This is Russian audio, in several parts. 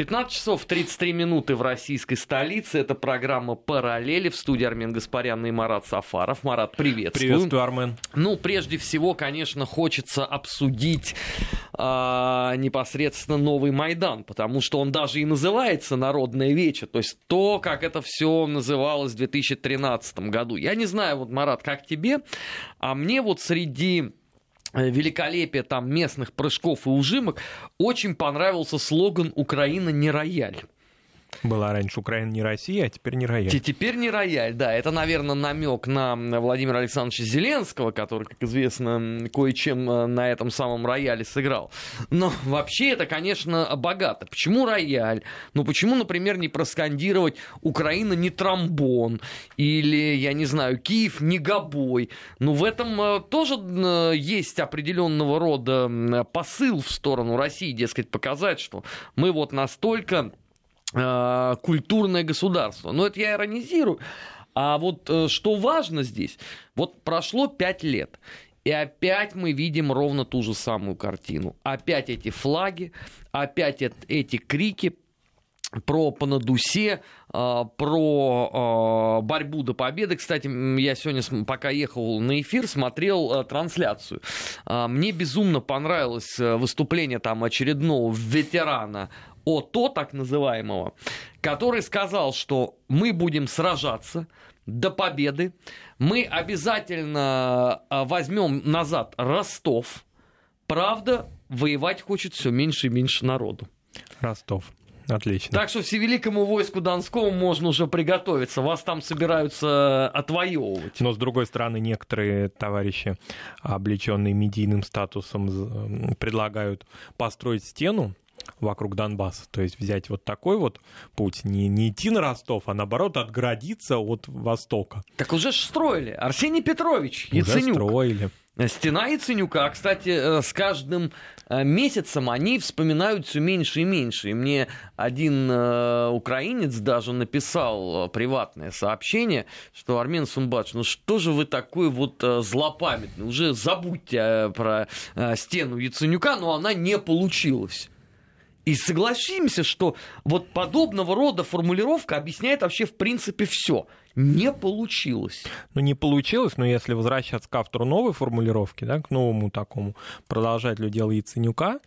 15 часов 33 минуты в российской столице. Это программа «Параллели» в студии Армен Гаспарян и Марат Сафаров. Марат, приветствую. Приветствую, Армен. Ну, прежде всего, конечно, хочется обсудить а, непосредственно новый Майдан, потому что он даже и называется «Народное вече», то есть то, как это все называлось в 2013 году. Я не знаю, вот, Марат, как тебе, а мне вот среди Э, великолепие там местных прыжков и ужимок, очень понравился слоган «Украина не рояль». Была раньше Украина не Россия, а теперь не рояль. Теперь не рояль, да. Это, наверное, намек на Владимира Александровича Зеленского, который, как известно, кое-чем э, на этом самом рояле сыграл. Но вообще это, конечно, богато. Почему рояль? Ну, почему, например, не проскандировать «Украина не тромбон» или, я не знаю, «Киев не гобой». Ну, в этом э, тоже э, есть определенного рода посыл в сторону России, дескать, показать, что мы вот настолько культурное государство. Но это я иронизирую. А вот э, что важно здесь, вот прошло пять лет, и опять мы видим ровно ту же самую картину. Опять эти флаги, опять эти крики про Панадусе, э, про борьбу до победы. Кстати, я сегодня, пока ехал на эфир, смотрел трансляцию. Мне безумно понравилось выступление там очередного ветерана ОТО, так называемого, который сказал, что мы будем сражаться до победы, мы обязательно а, возьмем назад Ростов, правда, воевать хочет все меньше и меньше народу. Ростов. Отлично. Так что всевеликому войску Донскому можно уже приготовиться. Вас там собираются отвоевывать. Но, с другой стороны, некоторые товарищи, облеченные медийным статусом, предлагают построить стену вокруг Донбасса. То есть взять вот такой вот путь, не, не идти на Ростов, а наоборот отгородиться от Востока. Так уже ж строили. Арсений Петрович Яценюк. Уже строили. Стена Яценюка, кстати, э, с каждым э, месяцем они вспоминают все меньше и меньше. И мне один э, украинец даже написал приватное сообщение, что Армен Сумбач, ну что же вы такой вот злопамятный, уже забудьте про стену Яценюка, но она не получилась. И согласимся, что вот подобного рода формулировка объясняет вообще в принципе все. Не получилось. Ну, не получилось, но если возвращаться к автору новой формулировки, да, к новому такому продолжателю дела Яценюка,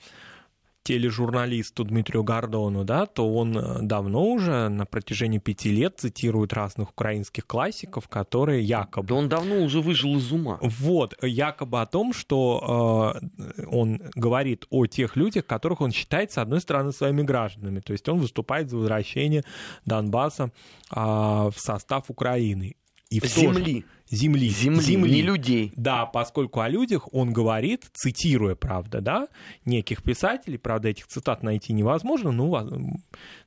тележурналисту Дмитрию Гордону, да, то он э, давно уже на протяжении пяти лет цитирует разных украинских классиков, которые якобы... Да он давно уже выжил из ума. Вот, якобы о том, что э, он говорит о тех людях, которых он считает, с одной стороны, своими гражданами. То есть он выступает за возвращение Донбасса э, в состав Украины. И в земли. Же, земли. Земли, земли, не людей. Да, поскольку о людях он говорит, цитируя, правда, да, неких писателей, правда, этих цитат найти невозможно, но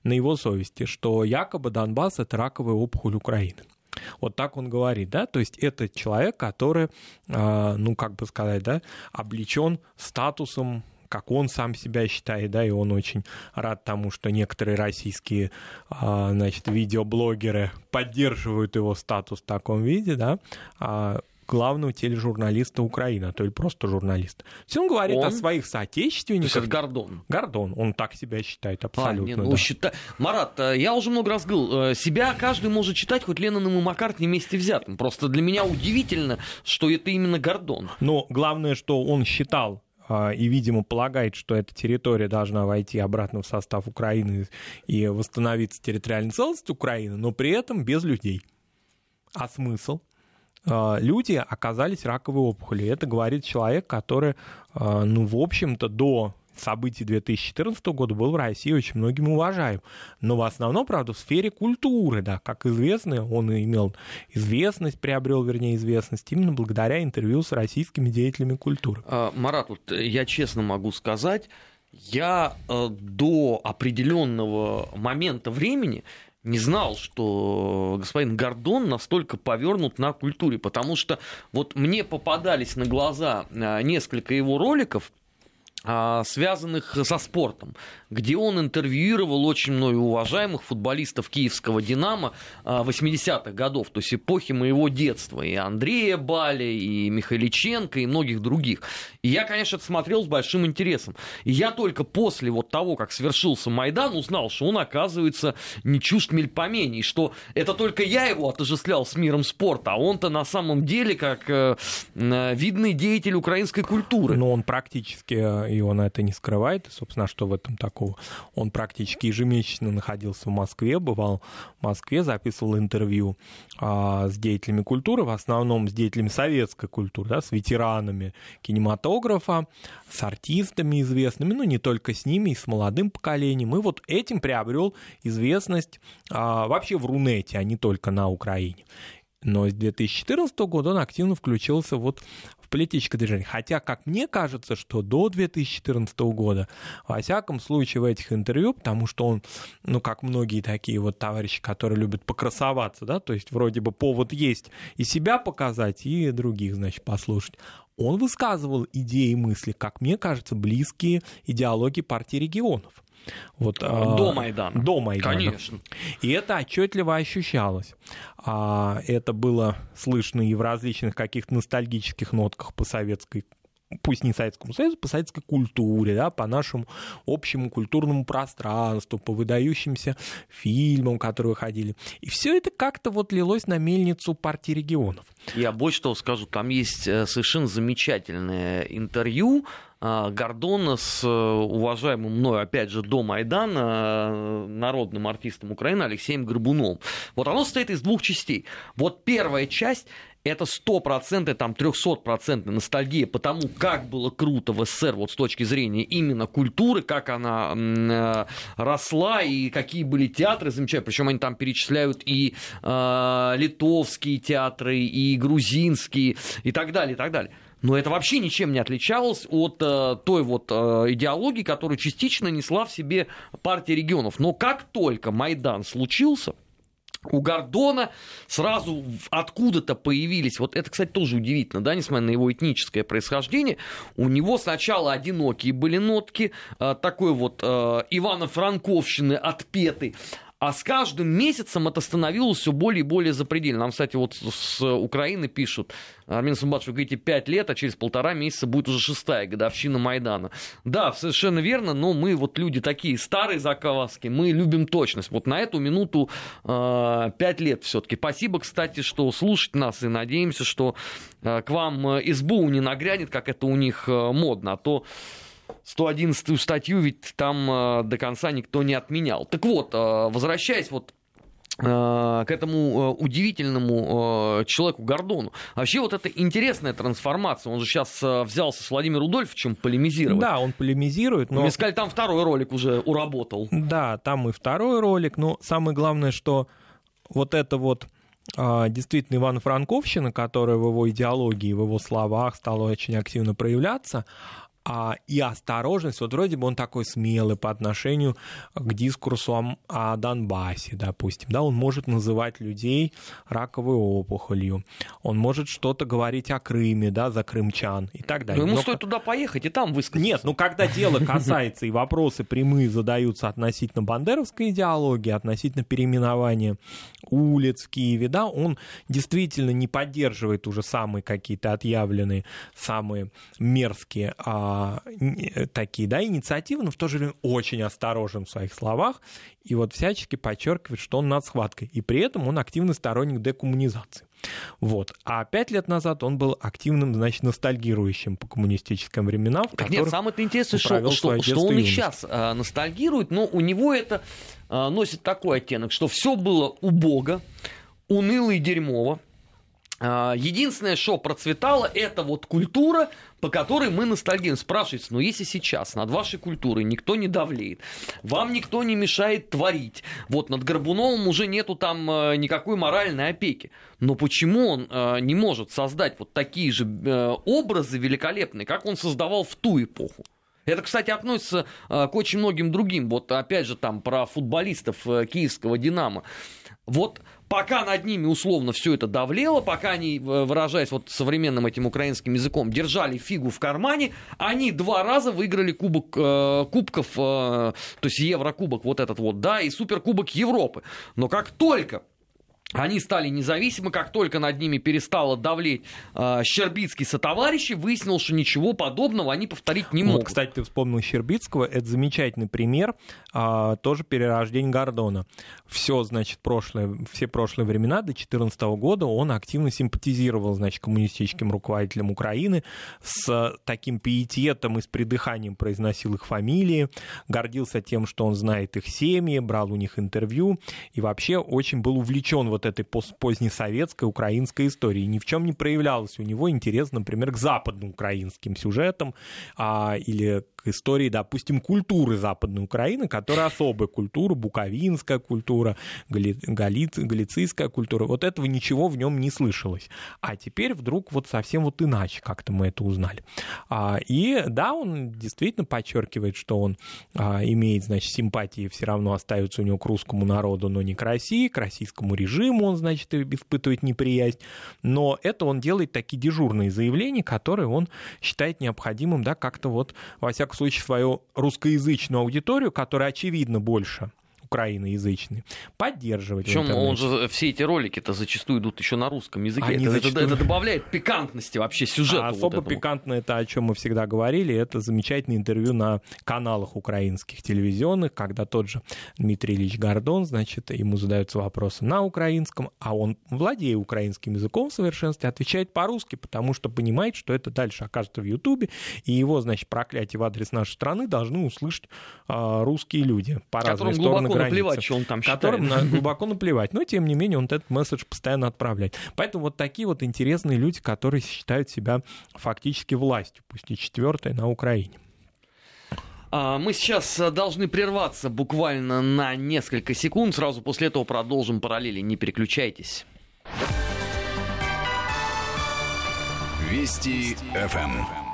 на его совести, что якобы Донбасс — это раковая опухоль Украины. Вот так он говорит, да, то есть это человек, который, а, ну, как бы сказать, да, облечен статусом как он сам себя считает, да, и он очень рад тому, что некоторые российские, а, значит, видеоблогеры поддерживают его статус в таком виде, да, а главного тележурналиста Украины, а то или просто журналист. То есть он говорит он? о своих соотечественниках. То есть это Гордон? Гордон, он так себя считает абсолютно. А, не, ну, да. счита... Марат, э, я уже много раз говорил, э, себя каждый может читать хоть Ленноном и Маккартни вместе взятым. Просто для меня удивительно, что это именно Гордон. Но главное, что он считал а, и, видимо, полагает, что эта территория должна войти обратно в состав Украины и восстановиться территориальная целостность Украины, но при этом без людей. А смысл? А, люди оказались раковой опухолью. Это говорит человек, который, а, ну, в общем-то, до событий 2014 года был в России очень многим уважаем. Но в основном, правда, в сфере культуры, да, как известно, он имел известность, приобрел, вернее, известность именно благодаря интервью с российскими деятелями культуры. А, Марат, вот я честно могу сказать, я э, до определенного момента времени не знал, что господин Гордон настолько повернут на культуре, потому что вот мне попадались на глаза э, несколько его роликов, связанных со спортом, где он интервьюировал очень много уважаемых футболистов киевского «Динамо» 80-х годов, то есть эпохи моего детства, и Андрея Бали, и Михайличенко, и многих других. И я, конечно, это смотрел с большим интересом. И я только после вот того, как свершился Майдан, узнал, что он, оказывается, не чужд мельпомений, что это только я его отождествлял с миром спорта, а он-то на самом деле как э, видный деятель украинской культуры. Но он практически и он это не скрывает. И, собственно, что в этом такого? Он практически ежемесячно находился в Москве, бывал в Москве, записывал интервью а, с деятелями культуры, в основном с деятелями советской культуры, да, с ветеранами кинематографа, с артистами известными, ну, не только с ними, и с молодым поколением. И вот этим приобрел известность а, вообще в Рунете, а не только на Украине. Но с 2014 года он активно включился вот в политическое движение. Хотя, как мне кажется, что до 2014 года, во всяком случае, в этих интервью, потому что он, ну, как многие такие вот товарищи, которые любят покрасоваться, да, то есть вроде бы повод есть и себя показать, и других, значит, послушать, он высказывал идеи и мысли, как мне кажется, близкие идеологии партии регионов. Вот, до Майдана. До Майдана. Конечно. И это отчетливо ощущалось. А, это было слышно и в различных каких-то ностальгических нотках по советской пусть не Советскому Союзу, по советской культуре, да, по нашему общему культурному пространству, по выдающимся фильмам, которые выходили. И все это как-то вот лилось на мельницу партии регионов. Я больше того скажу, там есть э, совершенно замечательное интервью а, Гордона с э, уважаемым мной, опять же, до Майдана, э, народным артистом Украины Алексеем Горбуновым. Вот оно состоит из двух частей. Вот первая часть это стопроцентная, там, трехсотпроцентная ностальгия по тому, как было круто в СССР вот с точки зрения именно культуры, как она э, росла и какие были театры замечательные. Причем они там перечисляют и э, литовские театры, и грузинские, и так далее, и так далее но это вообще ничем не отличалось от э, той вот э, идеологии, которую частично несла в себе партия регионов. Но как только Майдан случился, у Гордона сразу откуда-то появились, вот это, кстати, тоже удивительно, да, несмотря на его этническое происхождение, у него сначала одинокие были нотки, э, такой вот э, Ивано-Франковщины отпетый, а с каждым месяцем это становилось все более и более запредельно. Нам, кстати, вот с Украины пишут, Армин Сумбатович, вы говорите, пять лет, а через полтора месяца будет уже шестая годовщина Майдана. Да, совершенно верно, но мы вот люди такие старые закваски, мы любим точность. Вот на эту минуту э, пять лет все-таки. Спасибо, кстати, что слушать нас и надеемся, что э, к вам э, СБУ не нагрянет, как это у них э, модно, а то 111 статью ведь там э, до конца никто не отменял. Так вот, э, возвращаясь вот э, к этому удивительному человеку Гордону. Вообще вот это интересная трансформация. Он же сейчас взялся с Владимиром Рудольфовичем полемизировать. Да, он полемизирует, но... Мне сказали, там второй ролик уже уработал. Да, там и второй ролик, но самое главное, что вот это вот а, действительно Иван Франковщина, которая в его идеологии, в его словах стала очень активно проявляться, а, и осторожность, вот вроде бы он такой смелый по отношению к дискурсу о, о Донбассе, допустим, да, он может называть людей раковой опухолью, он может что-то говорить о Крыме, да, за крымчан и так далее. Но ему Но... стоит туда поехать и там высказаться. Нет, ну когда дело касается и вопросы прямые задаются относительно бандеровской идеологии, относительно переименования улиц в Киеве, да, он действительно не поддерживает уже самые какие-то отъявленные, самые мерзкие а, а, такие да, инициативы, но в то же время очень осторожен в своих словах и вот всячески подчеркивает, что он над схваткой. И при этом он активный сторонник декоммунизации. Вот. А пять лет назад он был активным, значит, ностальгирующим по коммунистическим временам. Так нет, самое интересное, что, что, что он и сейчас э, ностальгирует, но у него это э, носит такой оттенок, что все было убого, уныло и дерьмово, единственное, что процветало, это вот культура, по которой мы ностальгируем. Спрашивается, ну если сейчас над вашей культурой никто не давлеет, вам никто не мешает творить, вот над Горбуновым уже нету там э, никакой моральной опеки, но почему он э, не может создать вот такие же э, образы великолепные, как он создавал в ту эпоху? Это, кстати, относится к очень многим другим. Вот опять же там про футболистов киевского «Динамо». Вот пока над ними условно все это давлело, пока они, выражаясь вот современным этим украинским языком, держали фигу в кармане, они два раза выиграли кубок, э, кубков, э, то есть Еврокубок вот этот вот, да, и Суперкубок Европы. Но как только они стали независимы, как только над ними перестало давлеть э, Щербицкий сотоварищи, выяснилось, что ничего подобного они повторить не могут. Вот, кстати, ты вспомнил Щербицкого, это замечательный пример, э, тоже перерождение Гордона. Все, значит, прошлое, все прошлые времена, до 2014 года он активно симпатизировал, значит, коммунистическим руководителям Украины, с таким пиететом и с придыханием произносил их фамилии, гордился тем, что он знает их семьи, брал у них интервью и вообще очень был увлечен вот этой позднесоветской украинской истории. Ни в чем не проявлялось у него интерес, например, к западноукраинским сюжетам а, или истории, допустим, культуры Западной Украины, которая особая культура, буковинская культура, гали, гали, галицийская культура. Вот этого ничего в нем не слышалось. А теперь вдруг вот совсем вот иначе как-то мы это узнали. А, и да, он действительно подчеркивает, что он а, имеет, значит, симпатии все равно остаются у него к русскому народу, но не к России, к российскому режиму он, значит, испытывает неприязнь. Но это он делает такие дежурные заявления, которые он считает необходимым, да, как-то вот, во всяком случае, свою русскоязычную аудиторию, которая, очевидно, больше украиноязычный, поддерживать. Причем он же все эти ролики-то зачастую идут еще на русском языке. Они это, зачастую... это, это добавляет пикантности вообще сюжету. А особо вот пикантно это, о чем мы всегда говорили, это замечательное интервью на каналах украинских телевизионных, когда тот же Дмитрий Ильич Гордон, значит, ему задаются вопросы на украинском, а он, владея украинским языком в совершенстве, отвечает по-русски, потому что понимает, что это дальше окажется в Ютубе, и его, значит, проклятие в адрес нашей страны должны услышать а, русские люди по разные стороны границы. наплевать, что он там считает. Которым на, глубоко наплевать. Но, тем не менее, он этот месседж постоянно отправляет. Поэтому вот такие вот интересные люди, которые считают себя фактически властью, пусть и четвертой, на Украине. А, мы сейчас э, должны прерваться буквально на несколько секунд. Сразу после этого продолжим параллели. Не переключайтесь. Вести ФМ.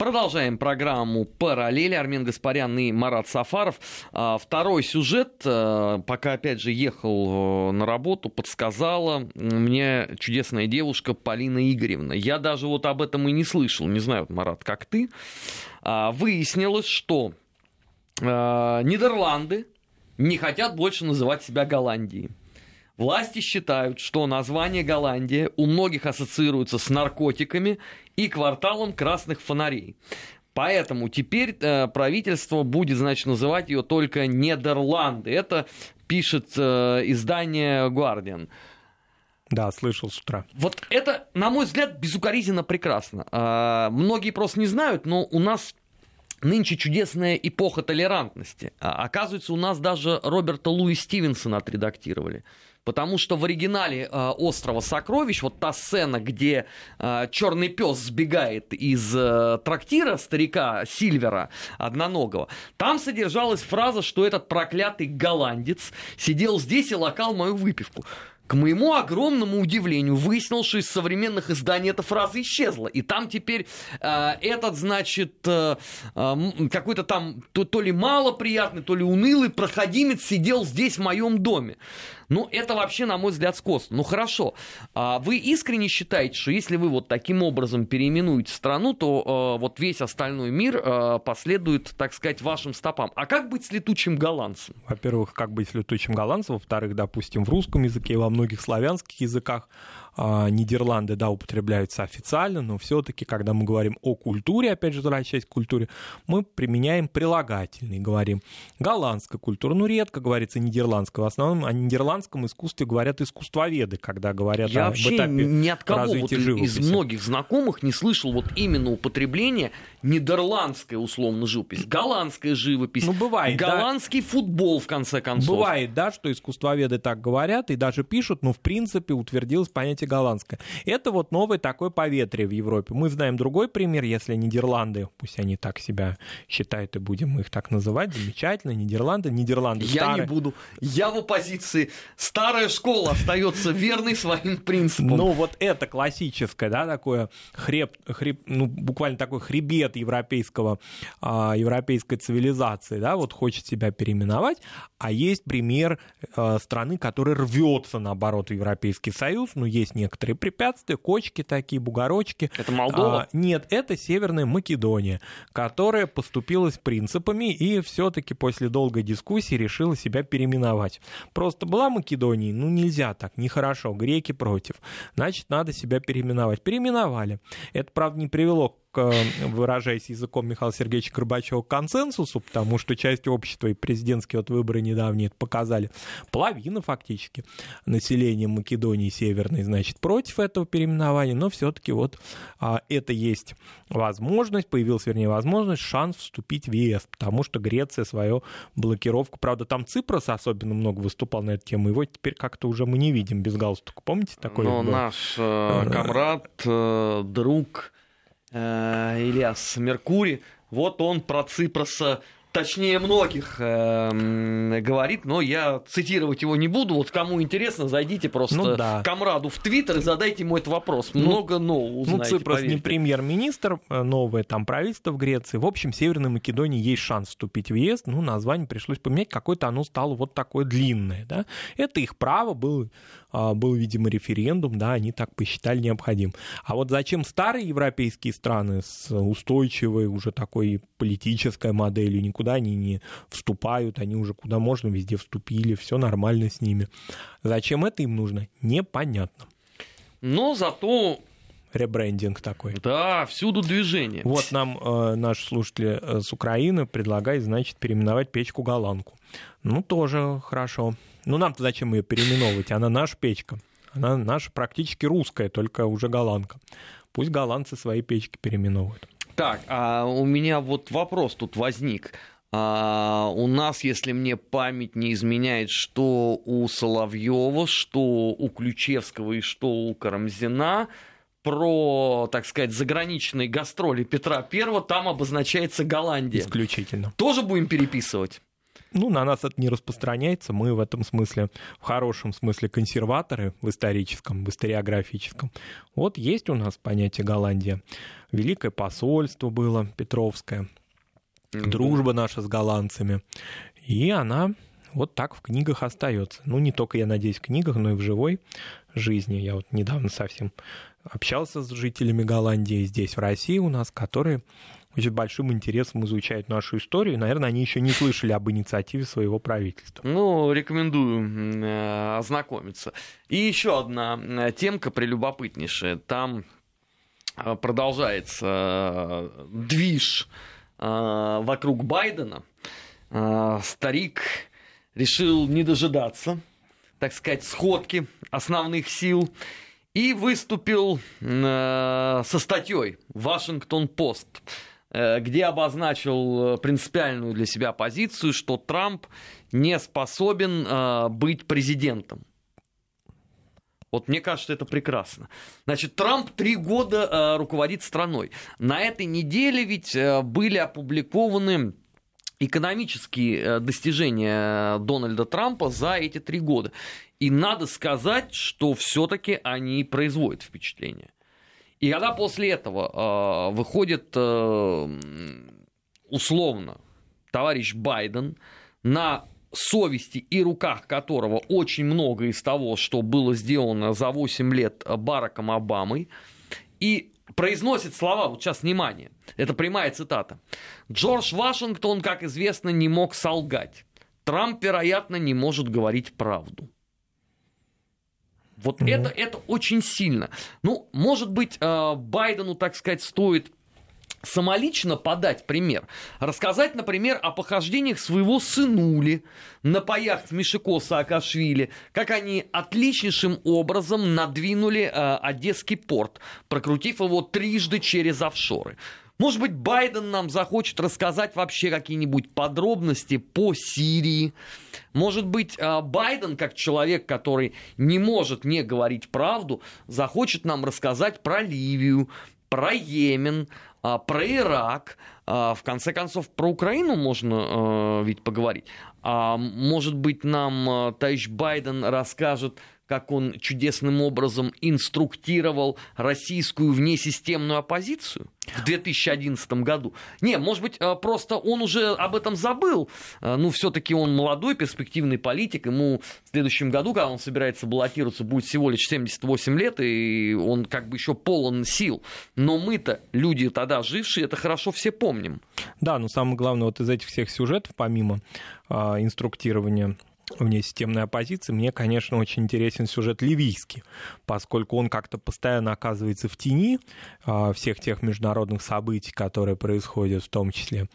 Продолжаем программу «Параллели». Армен Гаспарян и Марат Сафаров. А, второй сюжет, э, пока, опять же, ехал э, на работу, подсказала мне чудесная девушка Полина Игоревна. Я даже вот об этом и не слышал. Не знаю, Марат, как ты. А, выяснилось, что э, Нидерланды не хотят больше называть себя Голландией. Власти считают, что название Голландия у многих ассоциируется с наркотиками и кварталом красных фонарей. Поэтому теперь э, правительство будет, значит, называть ее только Нидерланды. Это пишет э, издание Guardian. Да, слышал с утра. Вот это, на мой взгляд, безукоризненно прекрасно. Э, многие просто не знают, но у нас нынче чудесная эпоха толерантности. А, оказывается, у нас даже Роберта Луи Стивенсона отредактировали. Потому что в оригинале э, острова сокровищ, вот та сцена, где э, черный пес сбегает из э, трактира старика Сильвера одноногого, там содержалась фраза, что этот проклятый голландец сидел здесь и локал мою выпивку. К моему огромному удивлению, выяснилось, что из современных изданий эта фраза исчезла. И там теперь э, этот, значит, э, э, какой-то там то, то ли малоприятный, то ли унылый проходимец сидел здесь в моем доме. Ну, это вообще, на мой взгляд, скос. Ну, хорошо. А вы искренне считаете, что если вы вот таким образом переименуете страну, то э, вот весь остальной мир э, последует, так сказать, вашим стопам. А как быть с летучим голландцем? Во-первых, как быть с летучим голландцем? Во-вторых, допустим, в русском языке и во многих славянских языках а, Нидерланды, да, употребляются официально, но все-таки, когда мы говорим о культуре, опять же, возвращаясь к культуре, мы применяем прилагательные, говорим голландская культура, ну, редко говорится нидерландская, в основном о нидерландском искусстве говорят искусствоведы, когда говорят Я о, вообще этапе ни от кого вот из многих знакомых не слышал вот именно употребление нидерландская условно живопись, голландская живопись, ну, бывает, голландский да. футбол, в конце концов. Бывает, да, что искусствоведы так говорят и даже пишут пишут, но в принципе утвердилось понятие голландское. Это вот новое такое поветрие в Европе. Мы знаем другой пример, если Нидерланды, пусть они так себя считают и будем их так называть, замечательно, Нидерланды, Нидерланды Я старые. не буду. Я в оппозиции. Старая школа остается верной своим принципам. Ну, вот это классическое, да, такое хреб, хреб, ну, буквально такой хребет европейского, а, европейской цивилизации, да, вот хочет себя переименовать, а есть пример а, страны, которая рвется, наоборот, в Европейский Союз, ну, есть некоторые препятствия, кочки такие, бугорочки. Это Молдова? А, нет, это Северная Македония, которая поступилась принципами и все-таки после долгой дискуссии решила себя переименовать. Просто была Македония, ну, нельзя так, нехорошо, греки против. Значит, надо себя переименовать. Переименовали. Это, правда, не привело к, выражаясь языком Михаила Сергеевича Горбачева, к консенсусу, потому что часть общества и президентские вот выборы недавние это показали. Половина фактически населения Македонии Северной, значит, против этого переименования, но все-таки вот а, это есть возможность, появилась, вернее, возможность, шанс вступить в ЕС, потому что Греция свою блокировку, правда, там Ципрос особенно много выступал на эту тему, его теперь как-то уже мы не видим без галстука, помните такой? Но был? наш э, комрад, э, друг э, Ильяс Меркури, вот он про Ципроса точнее многих э, говорит, но я цитировать его не буду. Вот кому интересно, зайдите просто Ну да. комраду в Твиттер и задайте ему этот вопрос. Ну, Много нового Ну, узнаете, Ципрос не поверьте. премьер-министр, э, новое там правительство в Греции. В общем, Северной Македонии есть шанс вступить в ЕС. Ну, название пришлось поменять. Какое-то оно стало вот такое длинное. Да? Это их право, был, а, был, видимо, референдум, да, они так посчитали необходим. А вот зачем старые европейские страны с устойчивой уже такой политической моделью, никуда они не вступают, они уже куда можно везде вступили, все нормально с ними. Зачем это им нужно, непонятно. Но зато, Ребрендинг такой. да, всюду движение. Вот нам э, наш слушатель э, с Украины предлагает, значит, переименовать печку голландку. Ну, тоже хорошо. Ну, нам-то зачем ее переименовывать? Она наша печка. Она наша практически русская, только уже голландка. Пусть голландцы свои печки переименовывают. Так, а у меня вот вопрос тут возник. А, у нас, если мне память не изменяет, что у Соловьева, что у Ключевского и что у Карамзина про, так сказать, заграничные гастроли Петра Первого там обозначается Голландия. Исключительно. Тоже будем переписывать? Ну, на нас это не распространяется. Мы в этом смысле, в хорошем смысле, консерваторы в историческом, в историографическом. Вот есть у нас понятие Голландия. Великое посольство было, Петровское. дружба наша с голландцами. И она вот так в книгах остается. Ну, не только, я надеюсь, в книгах, но и в живой жизни. Я вот недавно совсем общался с жителями Голландии здесь, в России у нас, которые очень большим интересом изучают нашу историю. Наверное, они еще не слышали об инициативе своего правительства. Ну, рекомендую э, ознакомиться. И еще одна э, темка прелюбопытнейшая. Там э, продолжается движ вокруг Байдена. Старик решил не дожидаться, так сказать, сходки основных сил и выступил со статьей «Вашингтон-Пост», где обозначил э, принципиальную для себя позицию, что Трамп не способен э, быть президентом. Вот мне кажется, это прекрасно. Значит, Трамп три года э, руководит страной. На этой неделе ведь э, были опубликованы экономические э, достижения Дональда Трампа за эти три года. И надо сказать, что все-таки они производят впечатление. И когда после этого э, выходит э, условно товарищ Байден, на совести и руках которого очень много из того, что было сделано за 8 лет Бараком Обамой, и произносит слова, вот сейчас внимание, это прямая цитата. Джордж Вашингтон, как известно, не мог солгать. Трамп, вероятно, не может говорить правду. Вот Ну. это, это очень сильно. Ну, может быть, э, Байдену, так сказать, стоит самолично подать пример. Рассказать, например, о похождениях своего сынули на паях в Мишико Саакашвили, как они отличнейшим образом надвинули э, Одесский порт, прокрутив его трижды через офшоры. Может быть, Байден нам захочет рассказать вообще какие-нибудь подробности по Сирии. Может быть, а, Байден, как человек, который не может не говорить правду, захочет нам рассказать про Ливию, про Йемен, а, про Ирак, а, в конце концов, про Украину можно ведь поговорить. А может быть, нам товарищ Байден расскажет как он чудесным образом инструктировал российскую внесистемную оппозицию в 2011 году. Не, может быть, э, просто он уже об этом забыл. Э, ну, все-таки он молодой, перспективный политик. Ему в следующем году, когда он собирается баллотироваться, будет всего лишь 78 лет, и он как бы еще полон сил. Но мы-то, люди тогда жившие, это хорошо все помним. Да, но самое главное, вот из этих всех сюжетов, помимо а, инструктирования внесистемной оппозиции, мне, конечно, очень интересен сюжет ливийский, поскольку он как-то постоянно оказывается в тени а, всех тех международных событий, которые происходят, в том числе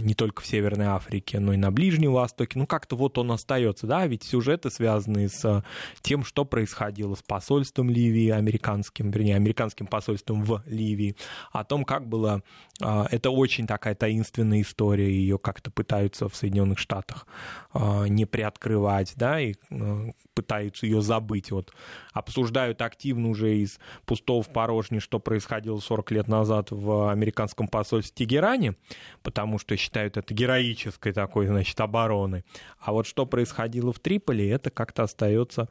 не только в Северной Африке, но и на Ближнем Востоке. Ну, как-то вот он остается, да, ведь сюжеты связаны с тем, что происходило с посольством Ливии, американским, вернее, американским посольством в Ливии, о том, как было... А, это очень такая таинственная история, ее как-то пытаются в Соединенных Штатах а, не приоткрывать, да, и пытаются ее забыть. Вот обсуждают активно уже из пустого в порожнее, что происходило 40 лет назад в американском посольстве в Тегеране, потому что считают это героической такой, значит, обороной. А вот что происходило в Триполи, это как-то остается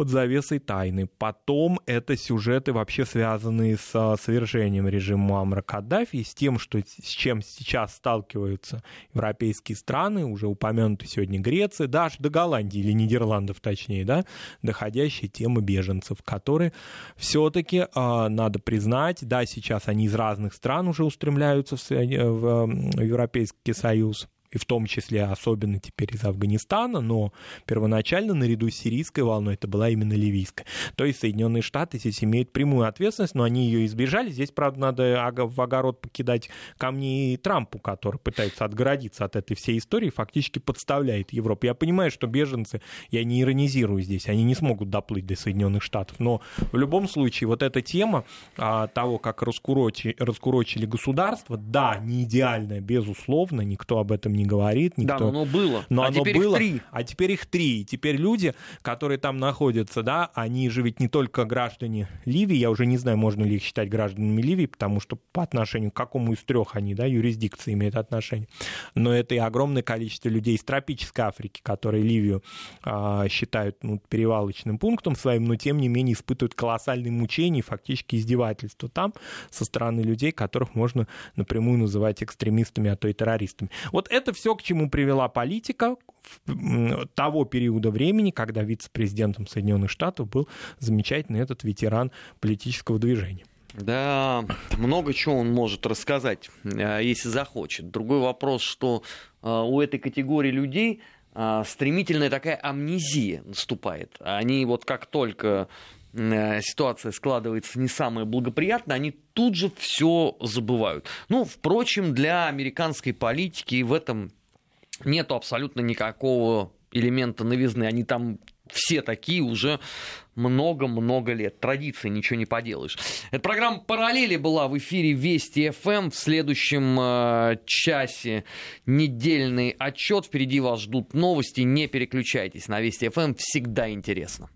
под завесой тайны. Потом это сюжеты вообще связанные с совершением режима Муаммара Каддафи и с тем, что, с чем сейчас сталкиваются европейские страны, уже упомянуты сегодня Греция, даже до Голландии или Нидерландов точнее, да, доходящие темы беженцев, которые все-таки, а, надо признать, да, сейчас они из разных стран уже устремляются в, в Европейский Союз, и в том числе особенно теперь из Афганистана, но первоначально наряду с сирийской волной это была именно ливийская. То есть Соединенные Штаты здесь имеют прямую ответственность, но они ее избежали. Здесь, правда, надо в огород покидать камни Трампу, который пытается отгородиться от этой всей истории, фактически подставляет Европу. Я понимаю, что беженцы, я не иронизирую здесь, они не смогут доплыть до Соединенных Штатов, но в любом случае вот эта тема а, того, как раскурочили, раскурочили государство, да, не идеальная, безусловно, никто об этом не не говорит. Никто... Да, но оно было. Но а оно теперь было. Их три. А теперь их три. И теперь люди, которые там находятся, да, они же ведь не только граждане Ливии, я уже не знаю, можно ли их считать гражданами Ливии, потому что по отношению к какому из трех они, да, юрисдикции имеют отношение. Но это и огромное количество людей из тропической Африки, которые Ливию а, считают ну, перевалочным пунктом своим, но тем не менее испытывают колоссальные мучения и фактически издевательства там со стороны людей, которых можно напрямую называть экстремистами, а то и террористами. Вот это это все, к чему привела политика того периода времени, когда вице-президентом Соединенных Штатов был замечательный этот ветеран политического движения. Да, много чего он может рассказать, э, если захочет. Другой вопрос, что э, у этой категории людей э, стремительная такая амнезия наступает. Они вот как только ситуация складывается не самая благоприятная, они тут же все забывают. Ну, впрочем, для американской политики в этом нету абсолютно никакого элемента новизны. Они там все такие уже много-много лет. Традиции, ничего не поделаешь. Эта программа «Параллели» была в эфире Вести ФМ. Эм. В следующем э, часе недельный отчет. Впереди вас ждут новости. Не переключайтесь. На Вести ФМ эм всегда интересно.